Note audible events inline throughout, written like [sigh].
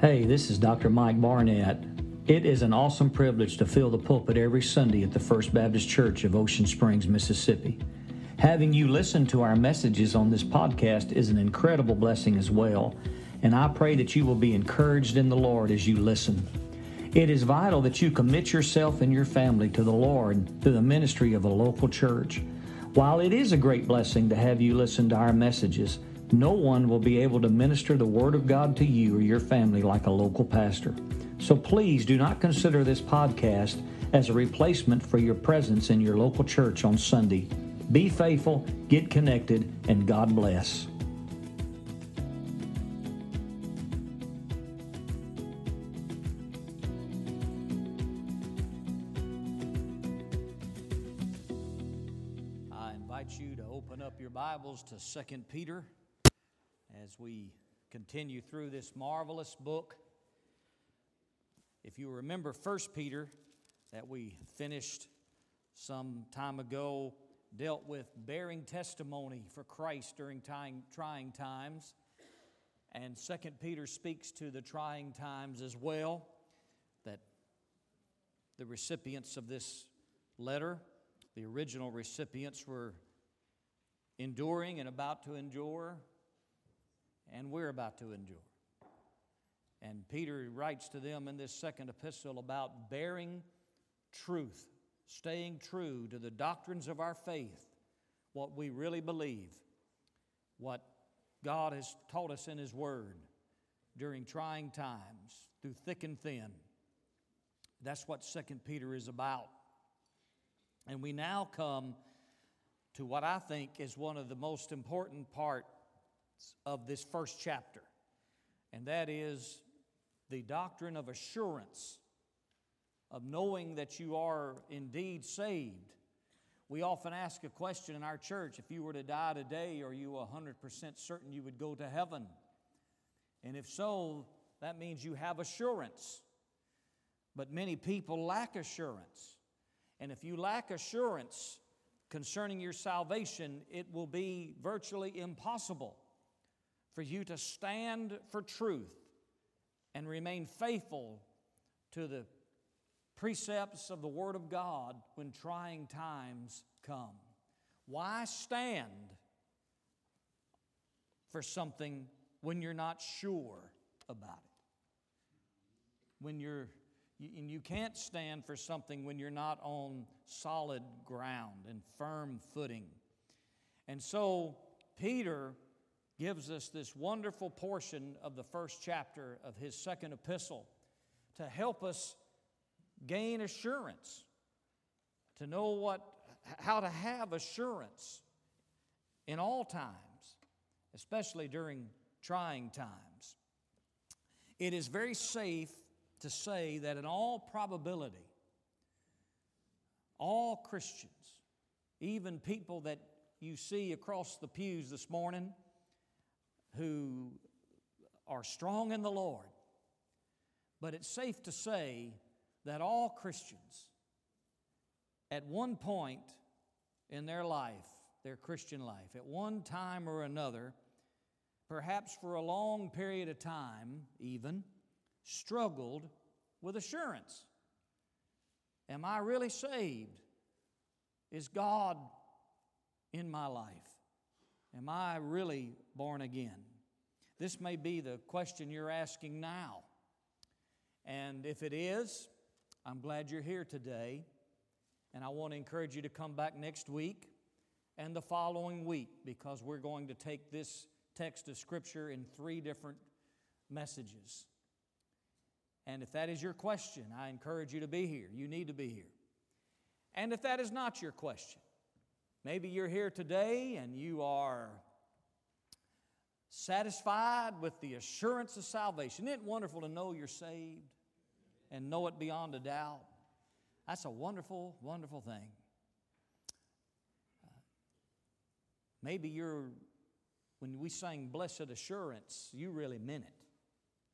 Hey, this is Dr. Mike Barnett. It is an awesome privilege to fill the pulpit every Sunday at the First Baptist Church of Ocean Springs, Mississippi. Having you listen to our messages on this podcast is an incredible blessing as well, and I pray that you will be encouraged in the Lord as you listen. It is vital that you commit yourself and your family to the Lord through the ministry of a local church. While it is a great blessing to have you listen to our messages, no one will be able to minister the Word of God to you or your family like a local pastor. So please do not consider this podcast as a replacement for your presence in your local church on Sunday. Be faithful, get connected, and God bless. I invite you to open up your Bibles to 2 Peter as we continue through this marvelous book. If you remember 1 Peter that we finished some time ago, dealt with bearing testimony for Christ during time, trying times. And 2 Peter speaks to the trying times as well, that the recipients of this letter, the original recipients, were enduring and about to endure, and we're about to endure. And Peter writes to them in this second epistle about bearing truth, staying true to the doctrines of our faith, what we really believe, what God has taught us in His Word during trying times, through thick and thin. That's what Second Peter is about. And we now come to what I think is one of the most important parts of this first chapter, and that is the doctrine of assurance, of knowing that you are indeed saved. We often ask a question in our church if you were to die today, are you 100% certain you would go to heaven? And if so, that means you have assurance. But many people lack assurance. And if you lack assurance concerning your salvation, it will be virtually impossible for you to stand for truth and remain faithful to the precepts of the Word of God when trying times come. Why stand for something when you're not sure about it? When you're and you can't stand for something when you're not on solid ground and firm footing. And so Peter gives us this wonderful portion of the first chapter of his second epistle to help us gain assurance, to know what, how to have assurance in all times, especially during trying times. It is very safe to say that in all probability, all Christians, even people that you see across the pews this morning, who are strong in the Lord. But it's safe to say that all Christians, at one point in their life, their Christian life, at one time or another, perhaps for a long period of time even, struggled with assurance. Am I really saved? Is God in my life? Am I really born again? This may be the question you're asking now. And if it is, I'm glad you're here today. And I want to encourage you to come back next week and the following week because we're going to take this text of Scripture in three different messages. And if that is your question, I encourage you to be here. You need to be here. And if that is not your question, maybe you're here today and you are satisfied with the assurance of salvation. Isn't it wonderful to know you're saved and know it beyond a doubt? That's a wonderful, wonderful thing. Uh, maybe you're, when we sang Blessed Assurance, you really meant it.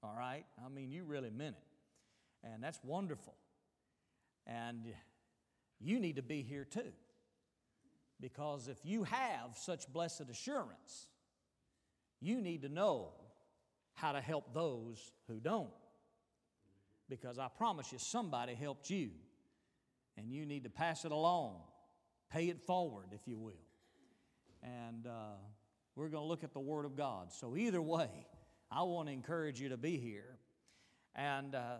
All right? I mean, you really meant it. And that's wonderful. And you need to be here too. Because if you have such blessed assurance, you need to know how to help those who don't. Because I promise you, somebody helped you, and you need to pass it along, pay it forward, if you will. And uh, we're going to look at the Word of God. So, either way, I want to encourage you to be here. And uh,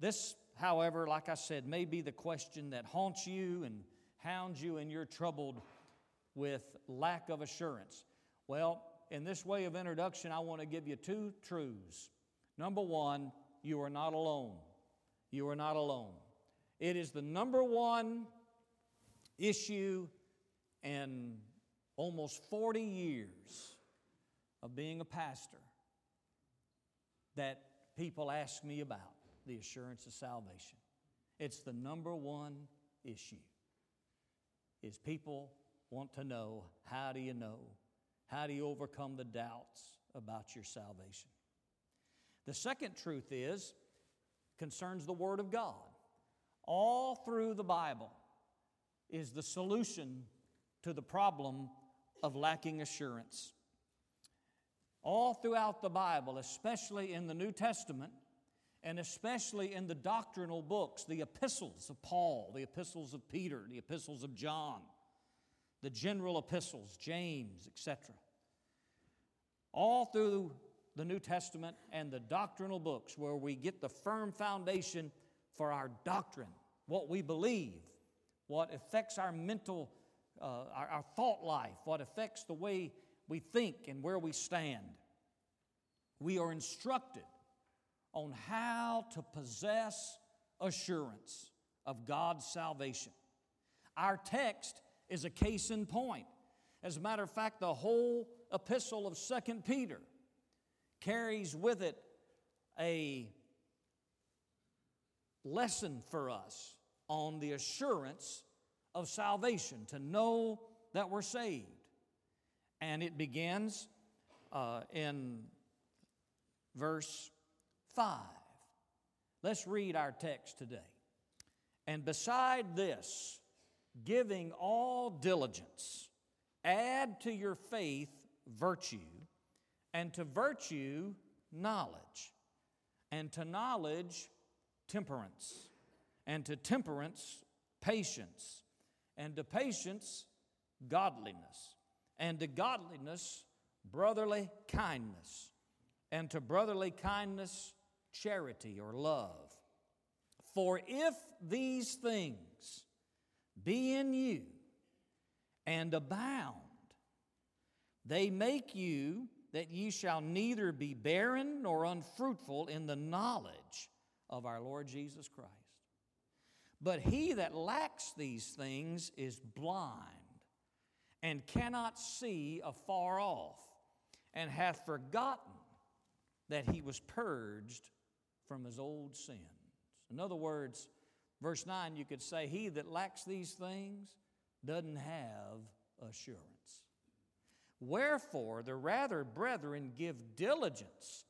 this, however, like I said, may be the question that haunts you and hounds you, and you're troubled with lack of assurance. Well, in this way of introduction, I want to give you two truths. Number one, you are not alone. You are not alone. It is the number one issue in almost 40 years of being a pastor that people ask me about the assurance of salvation. It's the number one issue. Is people want to know how do you know? How do you overcome the doubts about your salvation? The second truth is concerns the word of God. All through the Bible is the solution to the problem of lacking assurance. All throughout the Bible, especially in the New Testament, and especially in the doctrinal books, the epistles of Paul, the epistles of Peter, the epistles of John, the general epistles, James, etc. All through the New Testament and the doctrinal books, where we get the firm foundation for our doctrine, what we believe, what affects our mental uh, our, our thought life, what affects the way we think and where we stand. We are instructed on how to possess assurance of God's salvation. Our text is a case in point. As a matter of fact, the whole epistle of Second Peter carries with it a lesson for us on the assurance of salvation, to know that we're saved. And it begins uh, in verse 5. Let's read our text today. And beside this, giving all diligence, add to your faith virtue, and to virtue, knowledge, and to knowledge, temperance, and to temperance, patience. And to patience, godliness, and to godliness, brotherly kindness, and to brotherly kindness, charity or love. For if these things be in you and abound, they make you that ye shall neither be barren nor unfruitful in the knowledge of our Lord Jesus Christ. But he that lacks these things is blind and cannot see afar off, and hath forgotten that he was purged from his old sins. In other words, verse 9, you could say, He that lacks these things doesn't have assurance. Wherefore, the rather, brethren, give diligence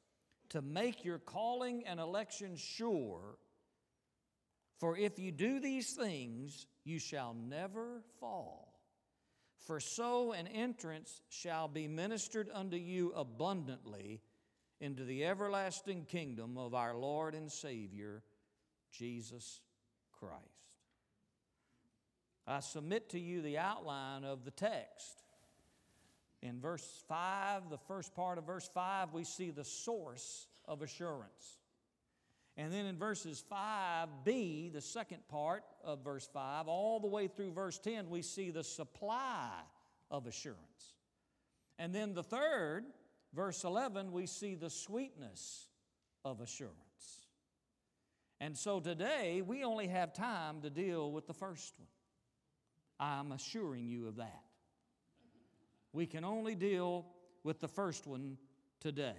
to make your calling and election sure. For if you do these things, you shall never fall. For so an entrance shall be ministered unto you abundantly into the everlasting kingdom of our Lord and Savior, Jesus Christ. I submit to you the outline of the text. In verse 5, the first part of verse 5, we see the source of assurance. And then in verses 5b, the second part of verse 5, all the way through verse 10, we see the supply of assurance. And then the third, verse 11, we see the sweetness of assurance. And so today, we only have time to deal with the first one. I'm assuring you of that. We can only deal with the first one today.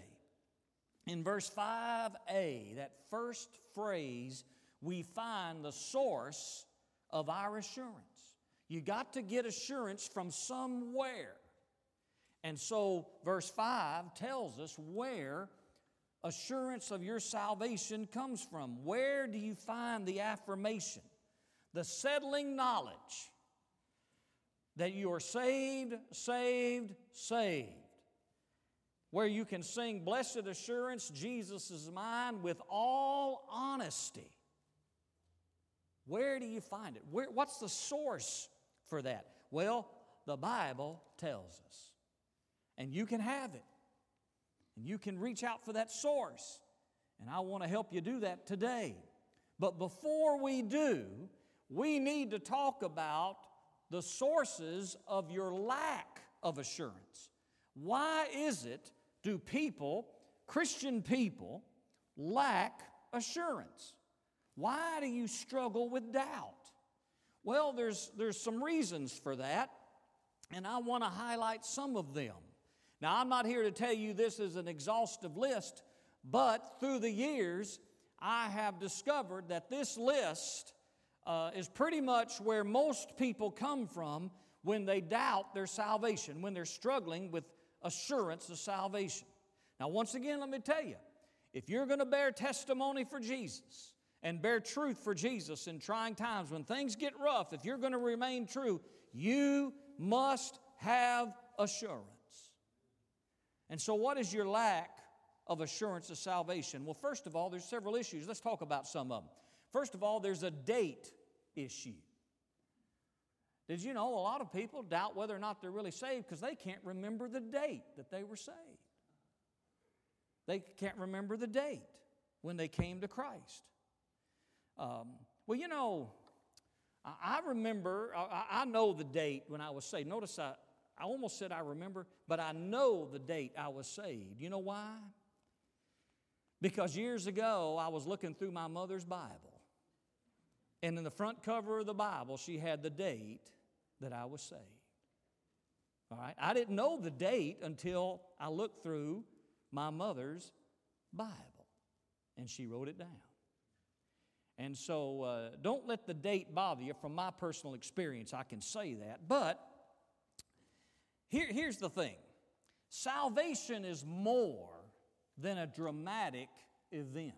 In verse 5a, that first phrase, we find the source of our assurance. You got to get assurance from somewhere. And so, verse 5 tells us where assurance of your salvation comes from. Where do you find the affirmation, the settling knowledge that you are saved, saved, saved? where you can sing Blessed Assurance, Jesus is mine with all honesty. Where do you find it? Where, what's the source for that? Well, the Bible tells us. And you can have it. And you can reach out for that source. And I want to help you do that today. But before we do, we need to talk about the sources of your lack of assurance. Why is it do people, Christian people, lack assurance? Why do you struggle with doubt? Well, there's, there's some reasons for that, and I want to highlight some of them. Now, I'm not here to tell you this is an exhaustive list, but through the years, I have discovered that this list uh, is pretty much where most people come from when they doubt their salvation, when they're struggling with assurance of salvation. Now, once again, let me tell you if you're going to bear testimony for Jesus and bear truth for Jesus in trying times, when things get rough, if you're going to remain true, you must have assurance. And so, what is your lack of assurance of salvation? Well, first of all, there's several issues. Let's talk about some of them. First of all, there's a date issue. Did you know a lot of people doubt whether or not they're really saved because they can't remember the date that they were saved? They can't remember the date when they came to Christ. Um, well, you know, I, remember, I, know the date when I was saved. Notice I, I almost said I remember, but I know the date I was saved. You know why? Because years ago, I was looking through my mother's Bible, and in the front cover of the Bible, she had the date that I was saved. All right? I didn't know the date until I looked through my mother's Bible, and she wrote it down. And so uh, don't let the date bother you. From my personal experience, I can say that. But here, here's the thing salvation is more than a dramatic event.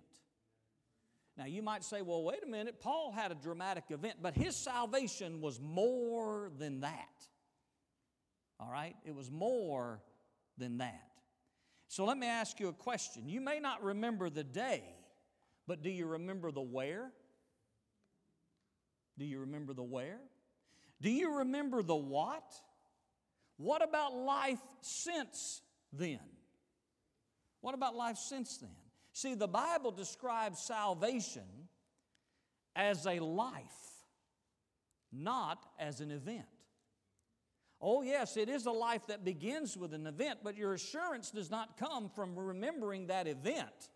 Now, you might say, well, wait a minute, Paul had a dramatic event, but his salvation was more than that. All right? It was more than that. So let me ask you a question. You may not remember the day, but do you remember the where? Do you remember the where? Do you remember the what? What about life since then? What about life since then? See, the Bible describes salvation as a life, not as an event. Oh, yes, it is a life that begins with an event, but your assurance does not come from remembering that event.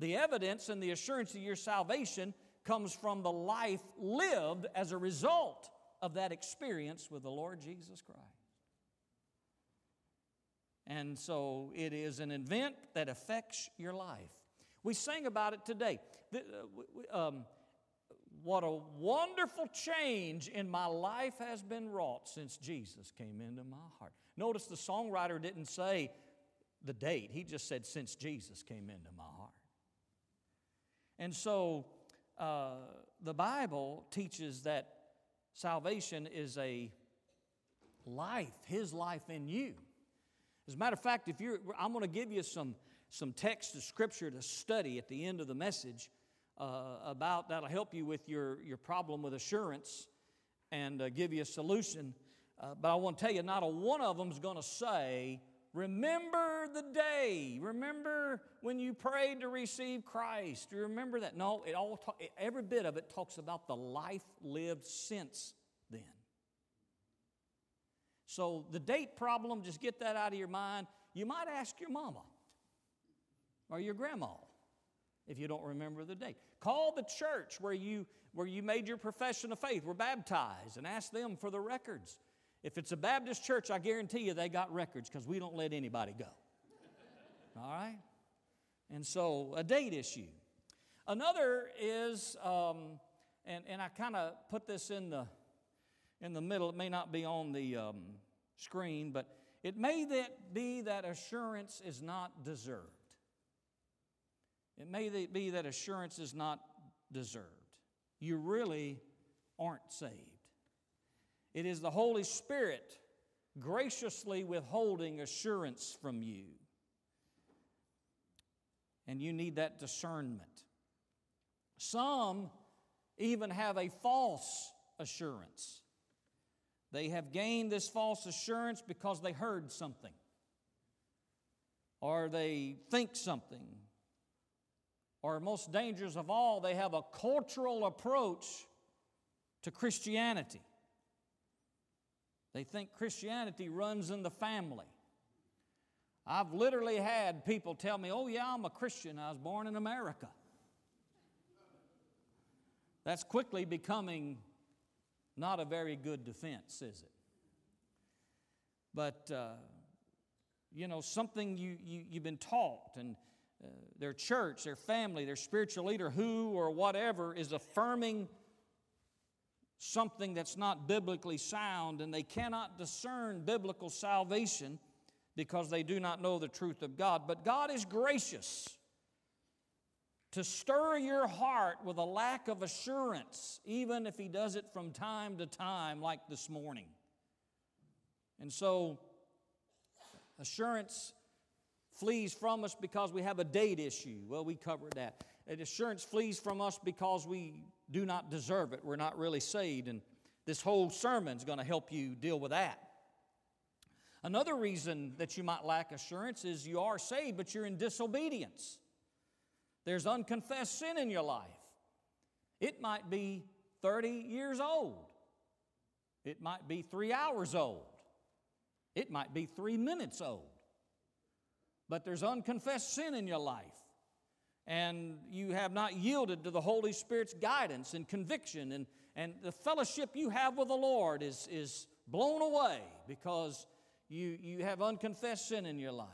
The evidence and the assurance of your salvation comes from the life lived as a result of that experience with the Lord Jesus Christ. And so it is an event that affects your life. We sang about it today. Uh, um, what a wonderful change in my life has been wrought since Jesus came into my heart. Notice the songwriter didn't say the date, he just said, since Jesus came into my heart. And so uh, the Bible teaches that salvation is a life, His life in you. As a matter of fact, if you're, I'm going to give you some, some text of Scripture to study at the end of the message uh, about that'll help you with your, your problem with assurance and uh, give you a solution. Uh, but I want to tell you, not a one of them is going to say, Remember the day. Remember when you prayed to receive Christ. You remember that? No, it all every bit of it talks about the life lived since then. So the date problem, just get that out of your mind. You might ask your mama or your grandma if you don't remember the date. Call the church where you, where you made your profession of faith, were baptized, and ask them for the records. If it's a Baptist church, I guarantee you they got records because we don't let anybody go. All right? And so, a date issue. Another is, um, and, and I kind of put this in the, in the middle, it may not be on the um, screen, but it may that be that assurance is not deserved. It may be that assurance is not deserved. You really aren't saved. It is the Holy Spirit graciously withholding assurance from you. And you need that discernment. Some even have a false assurance. They have gained this false assurance because they heard something, or they think something, or most dangerous of all, they have a cultural approach to Christianity. They think Christianity runs in the family. I've literally had people tell me, oh, yeah, I'm a Christian. I was born in America. That's quickly becoming not a very good defense, is it? But, uh, you know, something you, you, you've been taught, and uh, their church, their family, their spiritual leader, who or whatever, is affirming something that's not biblically sound, and they cannot discern biblical salvation because they do not know the truth of God. But God is gracious to stir your heart with a lack of assurance, even if He does it from time to time, like this morning. And so, assurance flees from us because we have a date issue. Well, we covered that. And assurance flees from us because we do not deserve it. We're not really saved. And this whole sermon is going to help you deal with that. Another reason that you might lack assurance is you are saved, but you're in disobedience. There's unconfessed sin in your life. It might be 30 years old, it might be three hours old, it might be three minutes old. But there's unconfessed sin in your life and you have not yielded to the Holy Spirit's guidance and conviction, and, and the fellowship you have with the Lord is, is blown away because you, you have unconfessed sin in your life.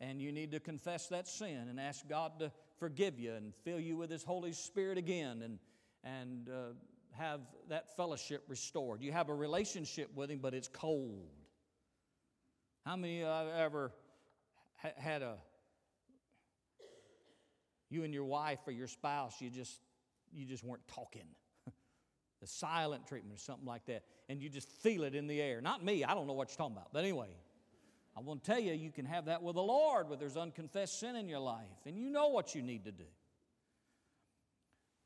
And you need to confess that sin and ask God to forgive you and fill you with His Holy Spirit again and, and uh, have that fellowship restored. You have a relationship with Him, but it's cold. How many of you have ever had a you and your wife or your spouse, you just, you just weren't talking. [laughs] the silent treatment or something like that. And you just feel it in the air. Not me, I don't know what you're talking about. But anyway, I want to tell you, you can have that with the Lord where there's unconfessed sin in your life, and you know what you need to do.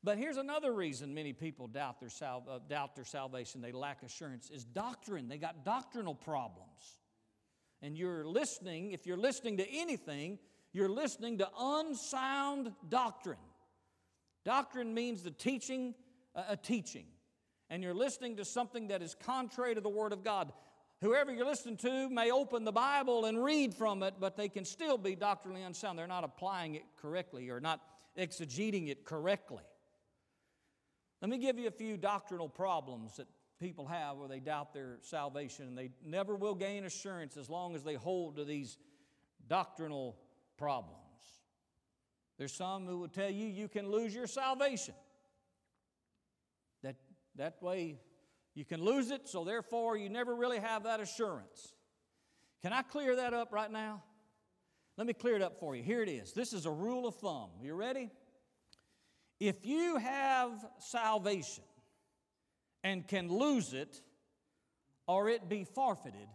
But here's another reason many people doubt their, sal- uh, doubt their salvation, they lack assurance, is doctrine. They got doctrinal problems. And you're listening, if you're listening to anything, you're listening to unsound doctrine. Doctrine means the teaching, uh, a teaching. And you're listening to something that is contrary to the Word of God. Whoever you're listening to may open the Bible and read from it, but they can still be doctrinally unsound. They're not applying it correctly or not exegeting it correctly. Let me give you a few doctrinal problems that people have where they doubt their salvation and they never will gain assurance as long as they hold to these doctrinal problems. There's some who will tell you you can lose your salvation. That, that way you can lose it, so therefore you never really have that assurance. Can I clear that up right now? Let me clear it up for you. Here it is. This is a rule of thumb. You ready? If you have salvation and can lose it or it be forfeited,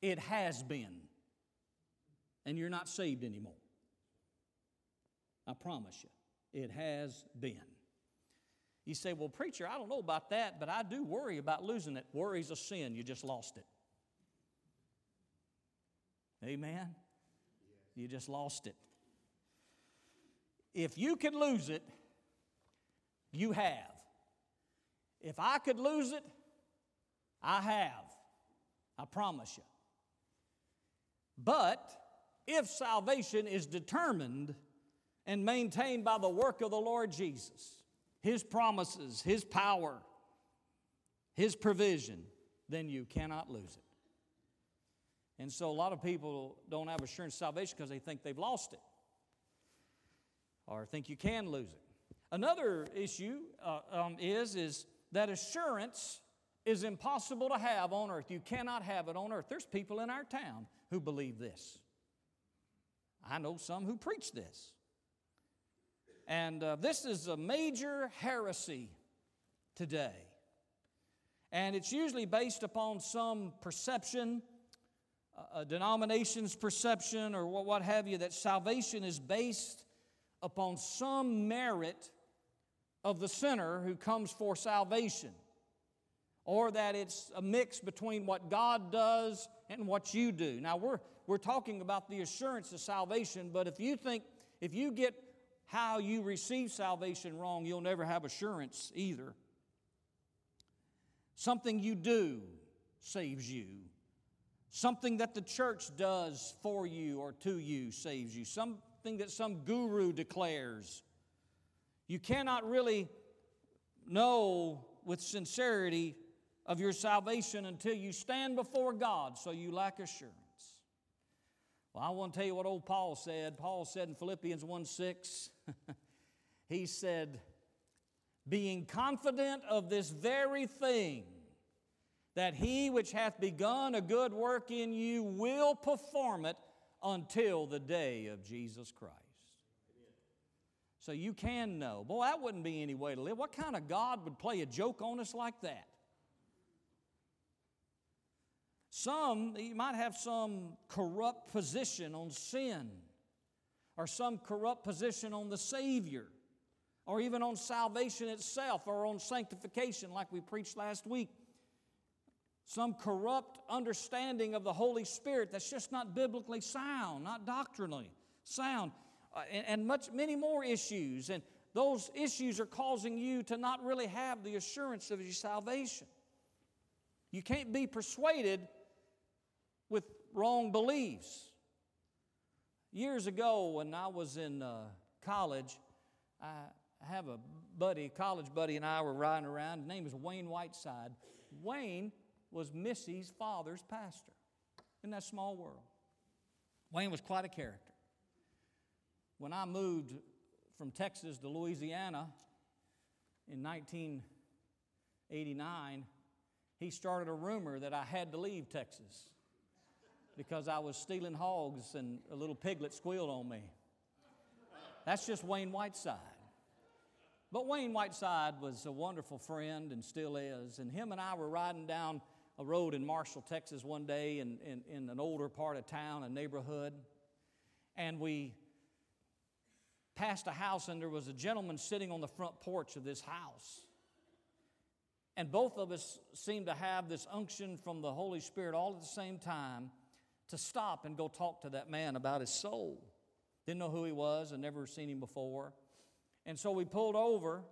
it has been and you're not saved anymore. I promise you, it has been. You say, Well, preacher, I don't know about that, but I do worry about losing it. Worry's a sin, you just lost it. Amen? You just lost it. If you could lose it, you have. If I could lose it, I have. I promise you. But if salvation is determined and maintained by the work of the Lord Jesus, His promises, His power, His provision, then you cannot lose it. And so a lot of people don't have assurance of salvation because they think they've lost it or think you can lose it. Another issue uh, um, is, is that assurance is impossible to have on earth. You cannot have it on earth. There's people in our town who believe this. I know some who preach this. And uh, this is a major heresy today. And it's usually based upon some perception, a denomination's perception, or what have you, that salvation is based upon some merit of the sinner who comes for salvation, or that it's a mix between what God does and what you do. Now, we're, we're talking about the assurance of salvation, but if you think, if you get how you receive salvation wrong, you'll never have assurance either. Something you do saves you. Something that the church does for you or to you saves you. Something that some guru declares. You cannot really know with sincerity of your salvation until you stand before God, so you lack assurance. Well, I want to tell you what old Paul said. Paul said in Philippians 1 6, [laughs] he said, being confident of this very thing, that he which hath begun a good work in you will perform it until the day of Jesus Christ. So you can know. Boy, that wouldn't be any way to live. What kind of God would play a joke on us like that? Some, you might have some corrupt position on sin, or some corrupt position on the Savior, or even on salvation itself, or on sanctification, like we preached last week. Some corrupt understanding of the Holy Spirit that's just not biblically sound, not doctrinally sound, uh, and, and much, many more issues. And those issues are causing you to not really have the assurance of your salvation. You can't be persuaded with wrong beliefs. Years ago, when I was in uh, college, I have a buddy, college buddy, and I were riding around. His name was Wayne Whiteside. Wayne was Missy's father's pastor in that small world. Wayne was quite a character. When I moved from Texas to Louisiana in 1989, he started a rumor that I had to leave Texas because I was stealing hogs and a little piglet squealed on me. That's just Wayne Whiteside. But Wayne Whiteside was a wonderful friend and still is. And him and I were riding down a road in Marshall, Texas one day in, in, in an older part of town, a neighborhood. And we passed a house, and there was a gentleman sitting on the front porch of this house. And both of us seemed to have this unction from the Holy Spirit all at the same time to stop and go talk to that man about his soul. Didn't know who he was and never seen him before. And so we pulled over,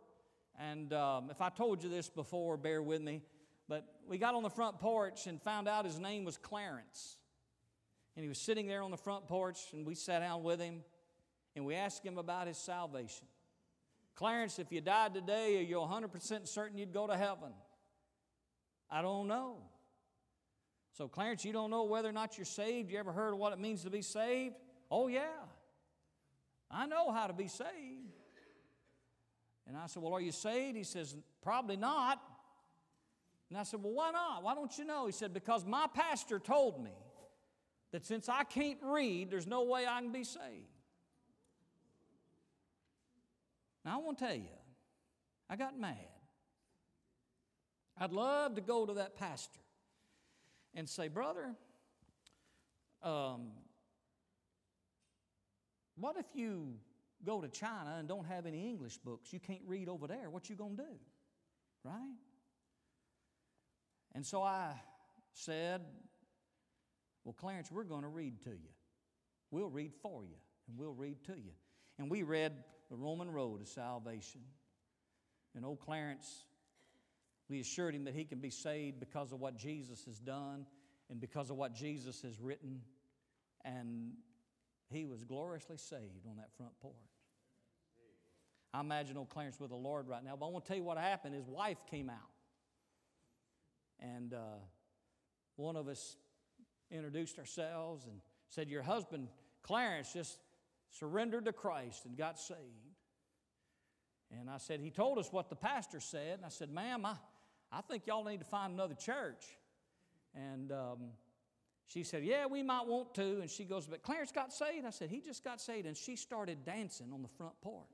and um, if I told you this before, bear with me. But we got on the front porch and found out his name was Clarence. And he was sitting there on the front porch, and we sat down with him and we asked him about his salvation. Clarence, if you died today, are you 100% certain you'd go to heaven? I don't know. So, Clarence, you don't know whether or not you're saved. You ever heard of what it means to be saved? Oh, yeah. I know how to be saved. And I said, Well, are you saved? He says, Probably not. And I said, Well, why not? Why don't you know? He said, Because my pastor told me that since I can't read, there's no way I can be saved. Now, I want to tell you, I got mad. I'd love to go to that pastor and say, Brother, um, what if you go to China and don't have any English books? You can't read over there. What you going to do? Right? And so I said, Well, Clarence, we're going to read to you. We'll read for you, and we'll read to you. And we read the Roman road of salvation. And old Clarence we assured him that he can be saved because of what Jesus has done and because of what Jesus has written. And he was gloriously saved on that front porch. I imagine old Clarence with the Lord right now. But I want to tell you what happened. His wife came out. And uh, one of us introduced ourselves and said, Your husband, Clarence, just surrendered to Christ and got saved. And I said, He told us what the pastor said. And I said, Ma'am, I, I think y'all need to find another church. And um, she said, Yeah, we might want to. And she goes, But Clarence got saved? I said, He just got saved. And she started dancing on the front porch.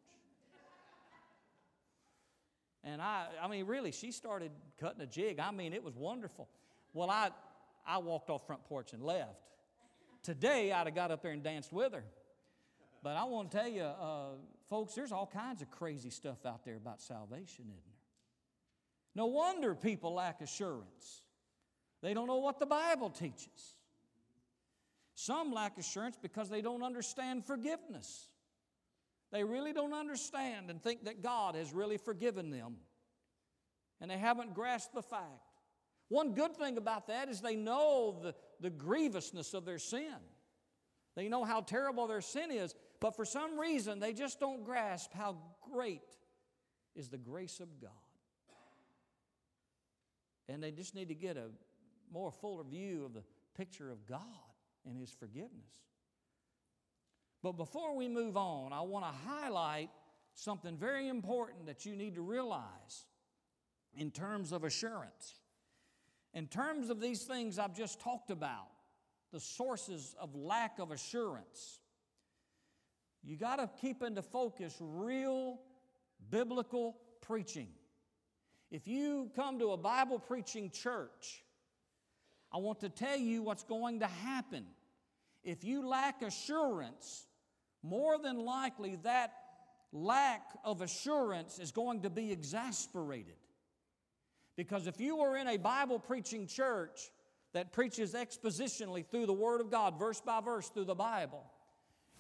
And I, I mean, really, she started cutting a jig. I mean, it was wonderful. Well, I, I walked off front porch and left. Today, I'd have got up there and danced with her. But I want to tell you, uh, folks, there's all kinds of crazy stuff out there about salvation, isn't? No wonder people lack assurance. They don't know what the Bible teaches. Some lack assurance because they don't understand forgiveness. They really don't understand and think that God has really forgiven them. And they haven't grasped the fact. One good thing about that is they know the, the grievousness of their sin. They know how terrible their sin is, but for some reason they just don't grasp how great is the grace of God. And they just need to get a more fuller view of the picture of God and His forgiveness. But before we move on, I want to highlight something very important that you need to realize in terms of assurance. In terms of these things I've just talked about, the sources of lack of assurance, you got to keep into focus real biblical preaching. If you come to a Bible preaching church, I want to tell you what's going to happen. If you lack assurance, more than likely that lack of assurance is going to be exasperated. Because if you are in a Bible preaching church that preaches expositionally through the Word of God, verse by verse through the Bible,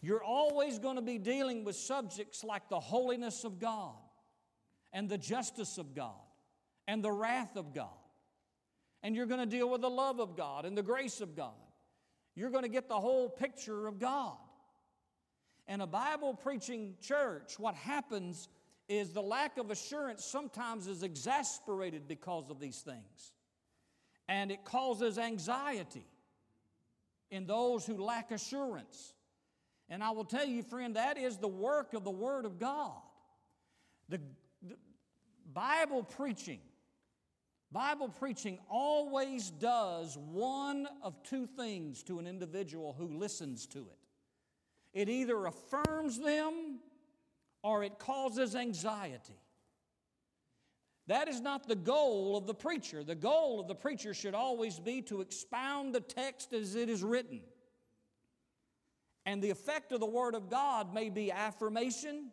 you're always going to be dealing with subjects like the holiness of God and the justice of God and the wrath of God. And you're going to deal with the love of God and the grace of God. You're going to get the whole picture of God. In a Bible preaching church, what happens is the lack of assurance sometimes is exasperated because of these things. And it causes anxiety in those who lack assurance. And I will tell you, friend, that is the work of the Word of God. The, the Bible preaching, Bible preaching always does one of two things to an individual who listens to it. It either affirms them or it causes anxiety. That is not the goal of the preacher. The goal of the preacher should always be to expound the text as it is written. And the effect of the Word of God may be affirmation,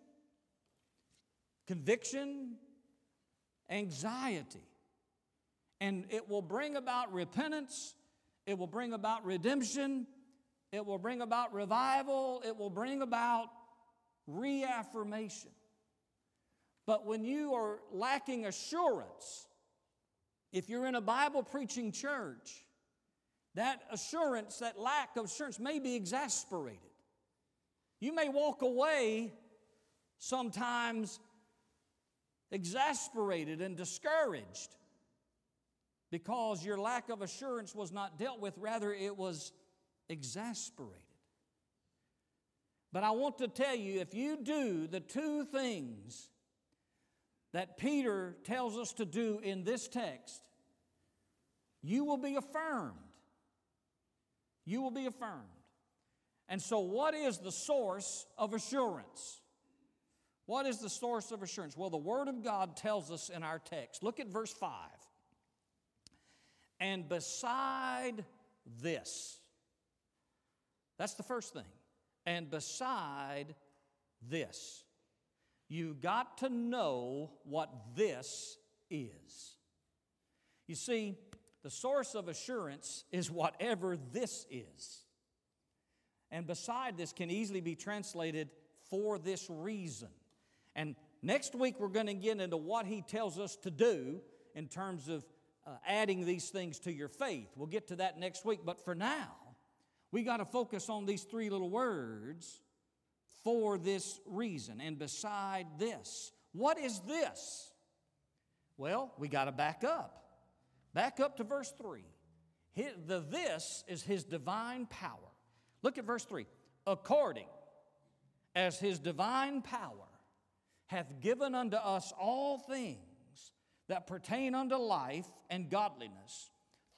conviction, anxiety. And it will bring about repentance, it will bring about redemption, it will bring about revival, it will bring about reaffirmation. But when you are lacking assurance, if you're in a Bible preaching church, that assurance, that lack of assurance may be exasperated. You may walk away sometimes exasperated and discouraged because your lack of assurance was not dealt with, rather, it was exasperated. But I want to tell you if you do the two things that Peter tells us to do in this text, you will be affirmed. You will be affirmed. And so, what is the source of assurance? What is the source of assurance? Well, the Word of God tells us in our text. Look at verse 5. And beside this, that's the first thing. And beside this, you got to know what this is. You see, the source of assurance is whatever this is. And beside this can easily be translated for this reason. And next week we're going to get into what he tells us to do in terms of uh, adding these things to your faith. We'll get to that next week. But for now, we got to focus on these three little words for this reason and beside this. What is this? Well, we got to back up. Back up to verse 3. His, the this is his divine power. Look at verse 3. According as his divine power hath given unto us all things that pertain unto life and godliness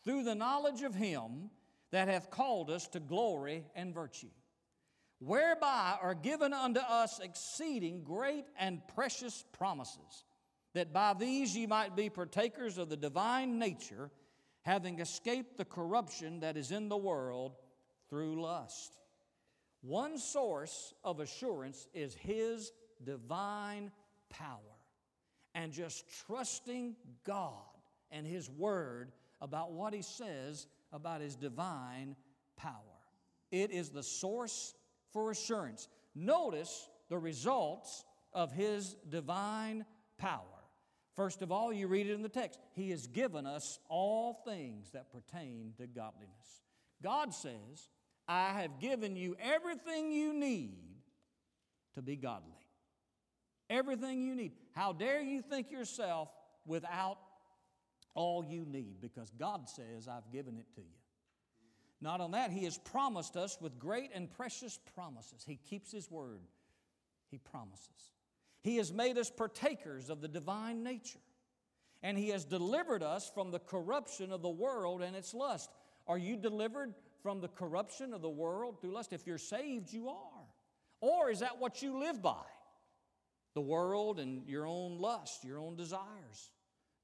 through the knowledge of him that hath called us to glory and virtue, whereby are given unto us exceeding great and precious promises, that by these ye might be partakers of the divine nature, having escaped the corruption that is in the world through lust. One source of assurance is His divine power and just trusting God and His Word about what He says about His divine power. It is the source for assurance. Notice the results of His divine power. First of all, you read it in the text. He has given us all things that pertain to godliness. God says, I have given you everything you need to be godly. Everything you need. How dare you think yourself without all you need? Because God says, I've given it to you. Not on that, He has promised us with great and precious promises. He keeps His word, He promises. He has made us partakers of the divine nature, and He has delivered us from the corruption of the world and its lust. Are you delivered from the corruption of the world through lust? If you're saved, you are. Or is that what you live by? The world and your own lust, your own desires.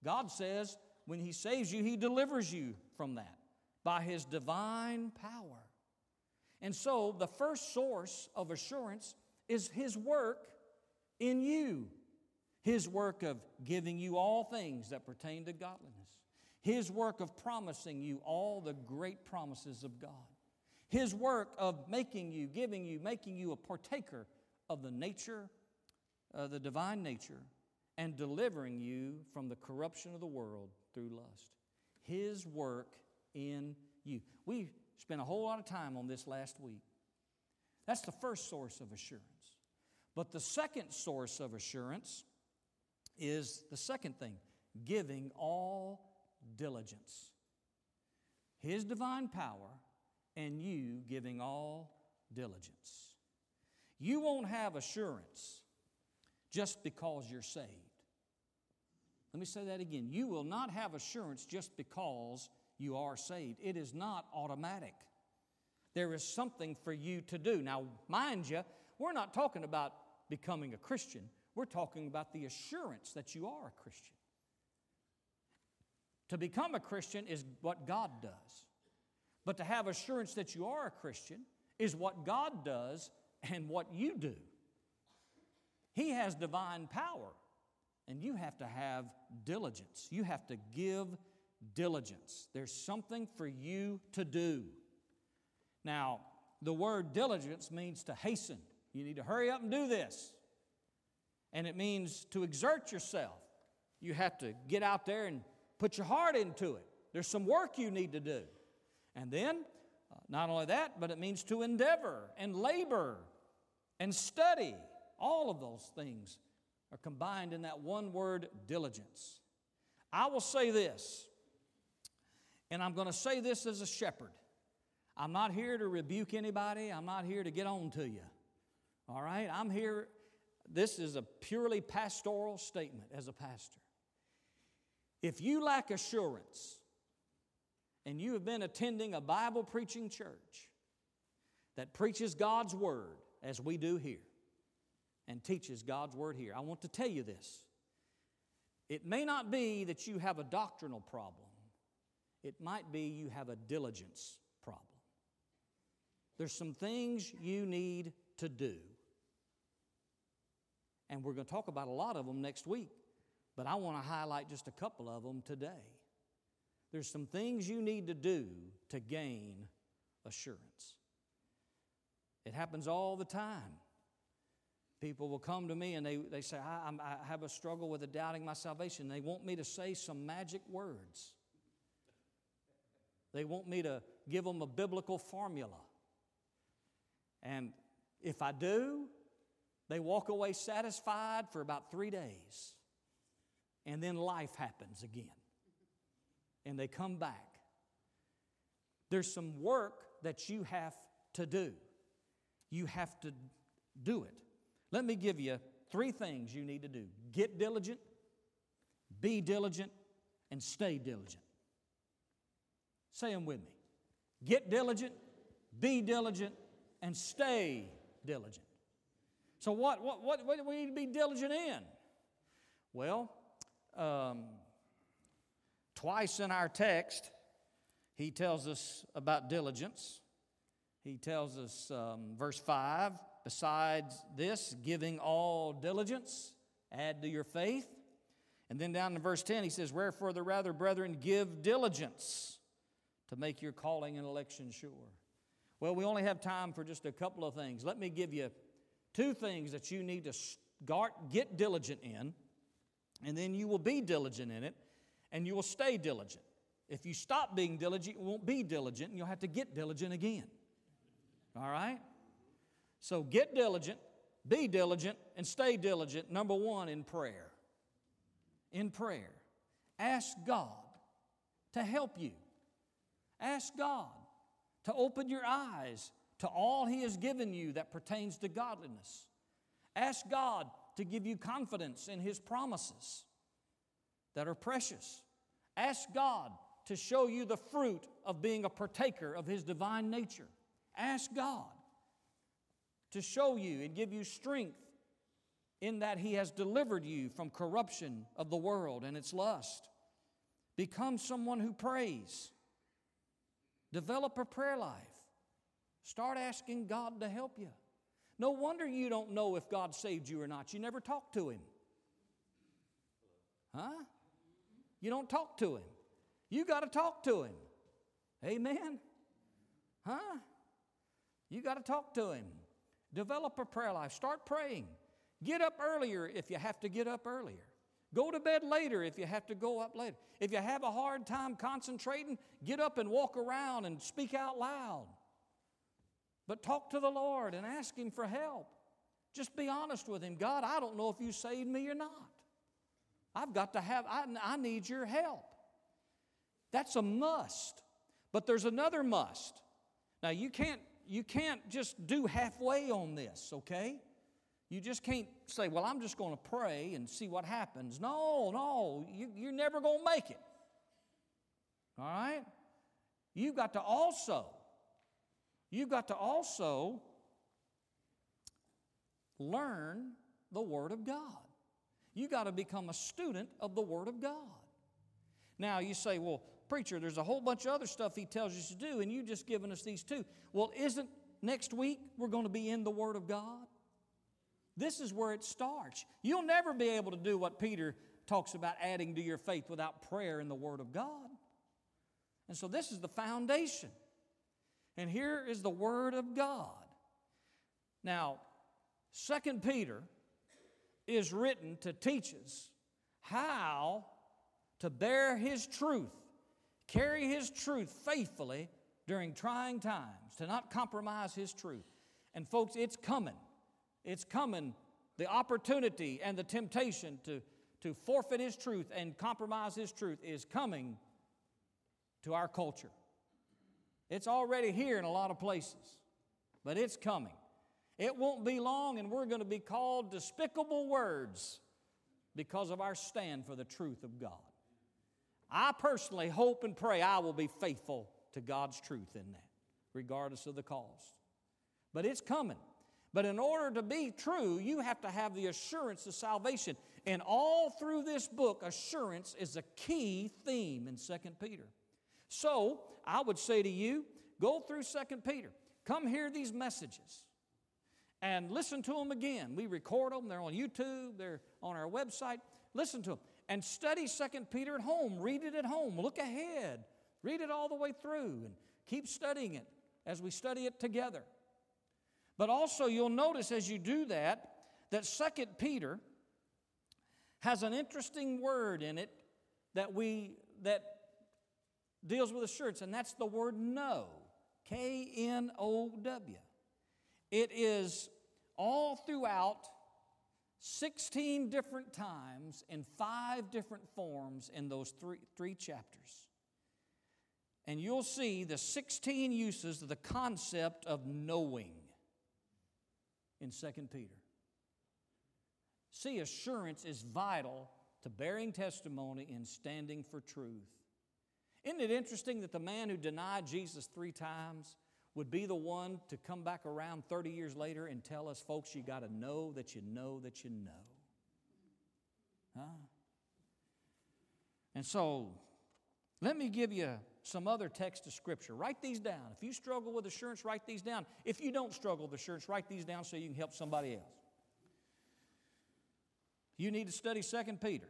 God says when He saves you, He delivers you from that by His divine power. And so, the first source of assurance is His work in you. His work of giving you all things that pertain to godliness. His work of promising you all the great promises of God. His work of making you, giving you, making you a partaker of the nature, uh, the divine nature, and delivering you from the corruption of the world through lust. His work in you. We spent a whole lot of time on this last week. That's the first source of assurance. But the second source of assurance is the second thing giving all diligence. His divine power and you giving all diligence. You won't have assurance just because you're saved. Let me say that again. You will not have assurance just because you are saved. It is not automatic. There is something for you to do. Now, mind you, we're not talking about becoming a Christian, we're talking about the assurance that you are a Christian. To become a Christian is what God does. But to have assurance that you are a Christian is what God does and what you do. He has divine power, and you have to have diligence. You have to give diligence. There's something for you to do. Now, the word diligence means to hasten. You need to hurry up and do this. And it means to exert yourself. You have to get out there and put your heart into it. There's some work you need to do. And then, uh, not only that, but it means to endeavor and labor and study. All of those things are combined in that one word, diligence. I will say this, and I'm going to say this as a shepherd. I'm not here to rebuke anybody, I'm not here to get on to you. All right? I'm here, this is a purely pastoral statement as a pastor. If you lack assurance and you have been attending a Bible preaching church that preaches God's Word, as we do here, and teaches God's Word here, I want to tell you this. It may not be that you have a doctrinal problem, it might be you have a diligence problem. There's some things you need to do and we're going to talk about a lot of them next week, but I want to highlight just a couple of them today. There's some things you need to do to gain assurance. It happens all the time. People will come to me and they, they say, I, I have a struggle with a doubting my salvation. They want me to say some magic words. They want me to give them a biblical formula. And if I do, they walk away satisfied for about three days. And then life happens again. And they come back. There's some work that you have to do. You have to do it. Let me give you three things you need to do get diligent, be diligent, and stay diligent. Say them with me. Get diligent, be diligent, and stay diligent. So, what, what, what, what do we need to be diligent in? Well, um, twice in our text, he tells us about diligence. He tells us, um, verse 5, besides this, giving all diligence, add to your faith. And then down in verse 10, he says, Wherefore the rather, brethren, give diligence to make your calling and election sure. Well, we only have time for just a couple of things. Let me give you two things that you need to start, get diligent in, and then you will be diligent in it, and you will stay diligent. If you stop being diligent, you won't be diligent, and you'll have to get diligent again. All right? So get diligent, be diligent, and stay diligent. Number one, in prayer. In prayer. Ask God to help you. Ask God to open your eyes to all He has given you that pertains to godliness. Ask God to give you confidence in His promises that are precious. Ask God to show you the fruit of being a partaker of His divine nature. Ask God to show you and give you strength in that He has delivered you from corruption of the world and its lust. Become someone who prays. Develop a prayer life. Start asking God to help you. No wonder you don't know if God saved you or not. You never talk to Him. Huh? You don't talk to Him. You got to talk to Him. Amen? Huh? You got to talk to Him. Develop a prayer life. Start praying. Get up earlier if you have to get up earlier. Go to bed later if you have to go up later. If you have a hard time concentrating, get up and walk around and speak out loud. But talk to the Lord and ask Him for help. Just be honest with Him. God, I don't know if you saved me or not. I've got to have, I, I need your help. That's a must. But there's another must. Now you can't you can't just do halfway on this, okay? You just can't say, well, I'm just going to pray and see what happens. No, no, you, you're never going to make it. All right? You've got to also, you've got to also learn the Word of God. You've got to become a student of the Word of God. Now, you say, well, preacher, there's a whole bunch of other stuff he tells us to do, and you've just given us these two. Well, isn't next week we're going to be in the Word of God? This is where it starts. You'll never be able to do what Peter talks about adding to your faith without prayer in the Word of God. And so this is the foundation. And here is the Word of God. Now, Second Peter is written to teach us how to bear His truth, carry His truth faithfully during trying times, to not compromise His truth. And, folks, it's coming. It's coming. The opportunity and the temptation to, to forfeit His truth and compromise His truth is coming to our culture. It's already here in a lot of places, but it's coming. It won't be long, and we're going to be called despicable words because of our stand for the truth of God. I personally hope and pray I will be faithful to God's truth in that, regardless of the cost. But it's coming. But in order to be true, you have to have the assurance of salvation. And all through this book, assurance is a key theme in 2 Peter. So I would say to you, go through 2 Peter. Come hear these messages and listen to them again. We record them, they're on YouTube, they're on our website. Listen to them and study 2 Peter at home. Read it at home. Look ahead. Read it all the way through and keep studying it as we study it together. But also, you'll notice as you do that, that Second Peter has an interesting word in it that we that deals with assurance, and that's the word know. K N O W. It is all throughout 16 different times in five different forms in those three, three chapters. And you'll see the 16 uses of the concept of knowing in 2 Peter. See, assurance is vital to bearing testimony and standing for truth. Isn't it interesting that the man who denied Jesus three times would be the one to come back around 30 years later and tell us, folks, you got to know that you know that you know? Huh? And so, let me give you some other text of Scripture. Write these down. If you struggle with assurance, write these down. If you don't struggle with assurance, write these down so you can help somebody else. You need to study 2 Peter,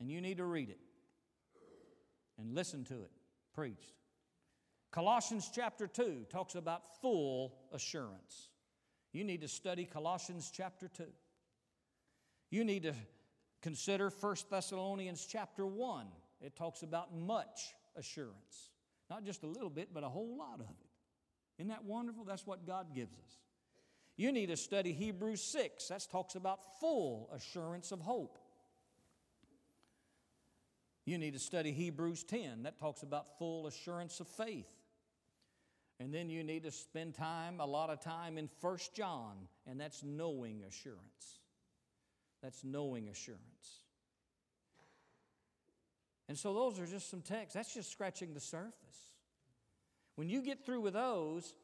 and you need to read it and listen to it preached. Colossians chapter 2 talks about full assurance. You need to study Colossians chapter 2. You need to consider 1 Thessalonians chapter 1. It talks about much assurance. Not just a little bit, but a whole lot of it. Isn't that wonderful? That's what God gives us. You need to study Hebrews 6. That talks about full assurance of hope. You need to study Hebrews 10. That talks about full assurance of faith. And then you need to spend time, a lot of time in 1 John, and that's knowing assurance. That's knowing assurance. And so those are just some texts. That's just scratching the surface. When you get through with those,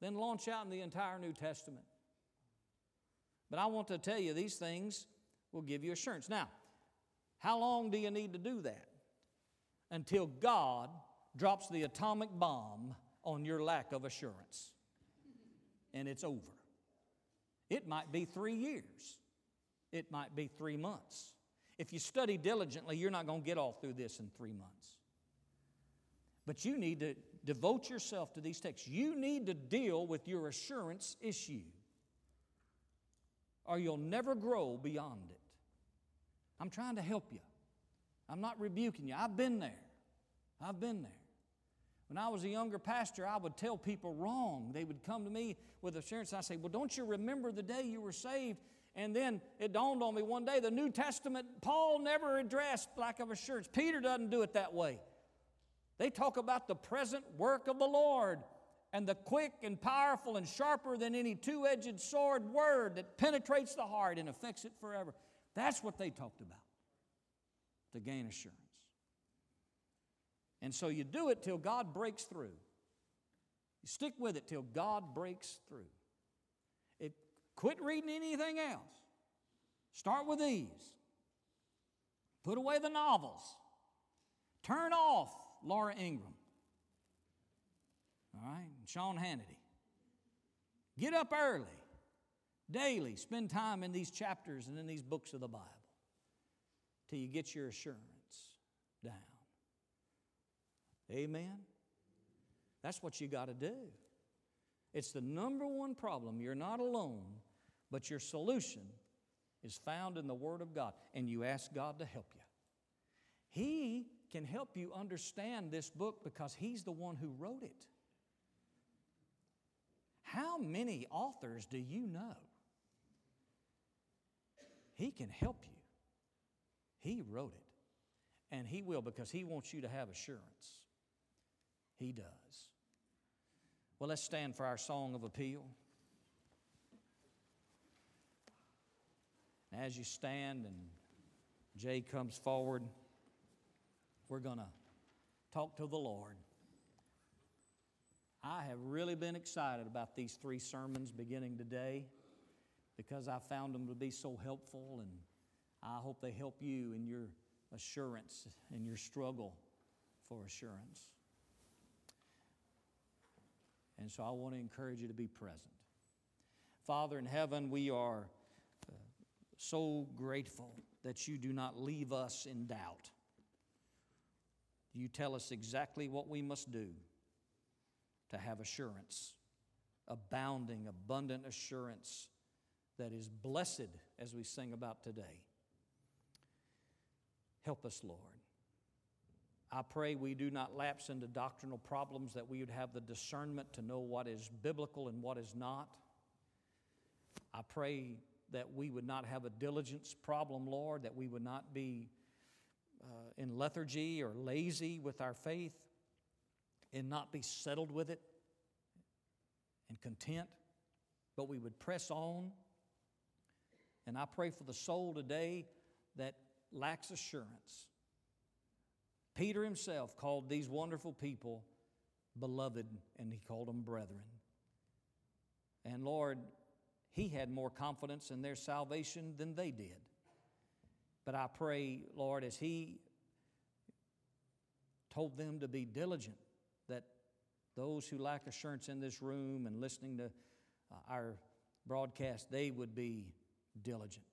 then launch out in the entire New Testament. But I want to tell you, these things will give you assurance. Now, how long do you need to do that? Until God drops the atomic bomb on your lack of assurance. And it's over. It might be three years, it might be three months. If you study diligently, you're not going to get all through this in three months. But you need to devote yourself to these texts. You need to deal with your assurance issue, or you'll never grow beyond it. I'm trying to help you. I'm not rebuking you. I've been there. I've been there. When I was a younger pastor, I would tell people wrong. They would come to me with assurance. I say, Well, don't you remember the day you were saved? And then it dawned on me one day the New Testament, Paul never addressed lack of assurance. Peter doesn't do it that way. They talk about the present work of the Lord and the quick and powerful and sharper than any two edged sword word that penetrates the heart and affects it forever. That's what they talked about to gain assurance. And so you do it till God breaks through. You stick with it till God breaks through. Quit reading anything else. Start with these. Put away the novels. Turn off Laura Ingraham. All right? And Sean Hannity. Get up early, daily. Spend time in these chapters and in these books of the Bible till you get your assurance down. Amen? That's what you got to do. It's the number one problem. You're not alone, but your solution is found in the Word of God, and you ask God to help you. He can help you understand this book because He's the one who wrote it. How many authors do you know? He can help you. He wrote it, and He will because He wants you to have assurance. He does. Well, let's stand for our song of appeal. As you stand and Jay comes forward, we're going to talk to the Lord. I have really been excited about these three sermons beginning today because I found them to be so helpful, and I hope they help you in your assurance and your struggle for assurance. And so I want to encourage you to be present. Father in heaven, we are uh, so grateful that you do not leave us in doubt. You tell us exactly what we must do to have assurance, abounding, abundant assurance that is blessed as we sing about today. Help us, Lord. I pray we do not lapse into doctrinal problems, that we would have the discernment to know what is biblical and what is not. I pray that we would not have a diligence problem, Lord, that we would not be uh, in lethargy or lazy with our faith and not be settled with it and content, but we would press on. And I pray for the soul today that lacks assurance Peter himself called these wonderful people beloved, and he called them brethren. And Lord, he had more confidence in their salvation than they did. But I pray, Lord, as he told them to be diligent, that those who lack assurance in this room and listening to uh, our broadcast, they would be diligent.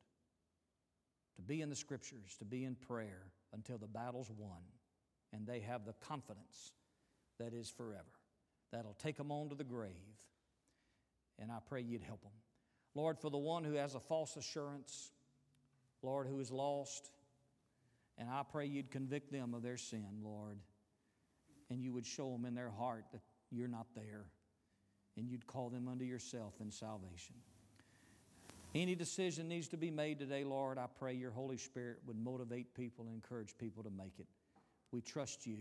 To be in the scriptures, to be in prayer until the battle's won, and they have the confidence that is forever. That'll take them on to the grave. And I pray you'd help them. Lord, for the one who has a false assurance, Lord, who is lost, and I pray you'd convict them of their sin, Lord, and you would show them in their heart that you're not there, and you'd call them unto yourself in salvation. Any decision needs to be made today, Lord, I pray your Holy Spirit would motivate people and encourage people to make it. We trust you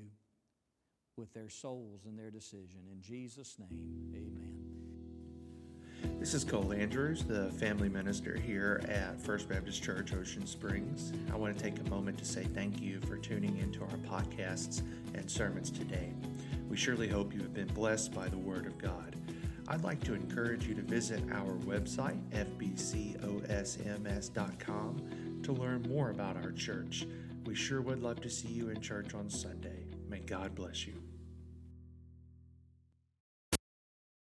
with their souls and their decision. In Jesus' name, amen. This is Cole Andrews, the family minister here at First Baptist Church Ocean Springs. I want to take a moment to say thank you for tuning into our podcasts and sermons today. We surely hope you have been blessed by the Word of God. I'd like to encourage you to visit our website, fbcosms.com, to learn more about our church. We sure would love to see you in church on Sunday. May God bless you.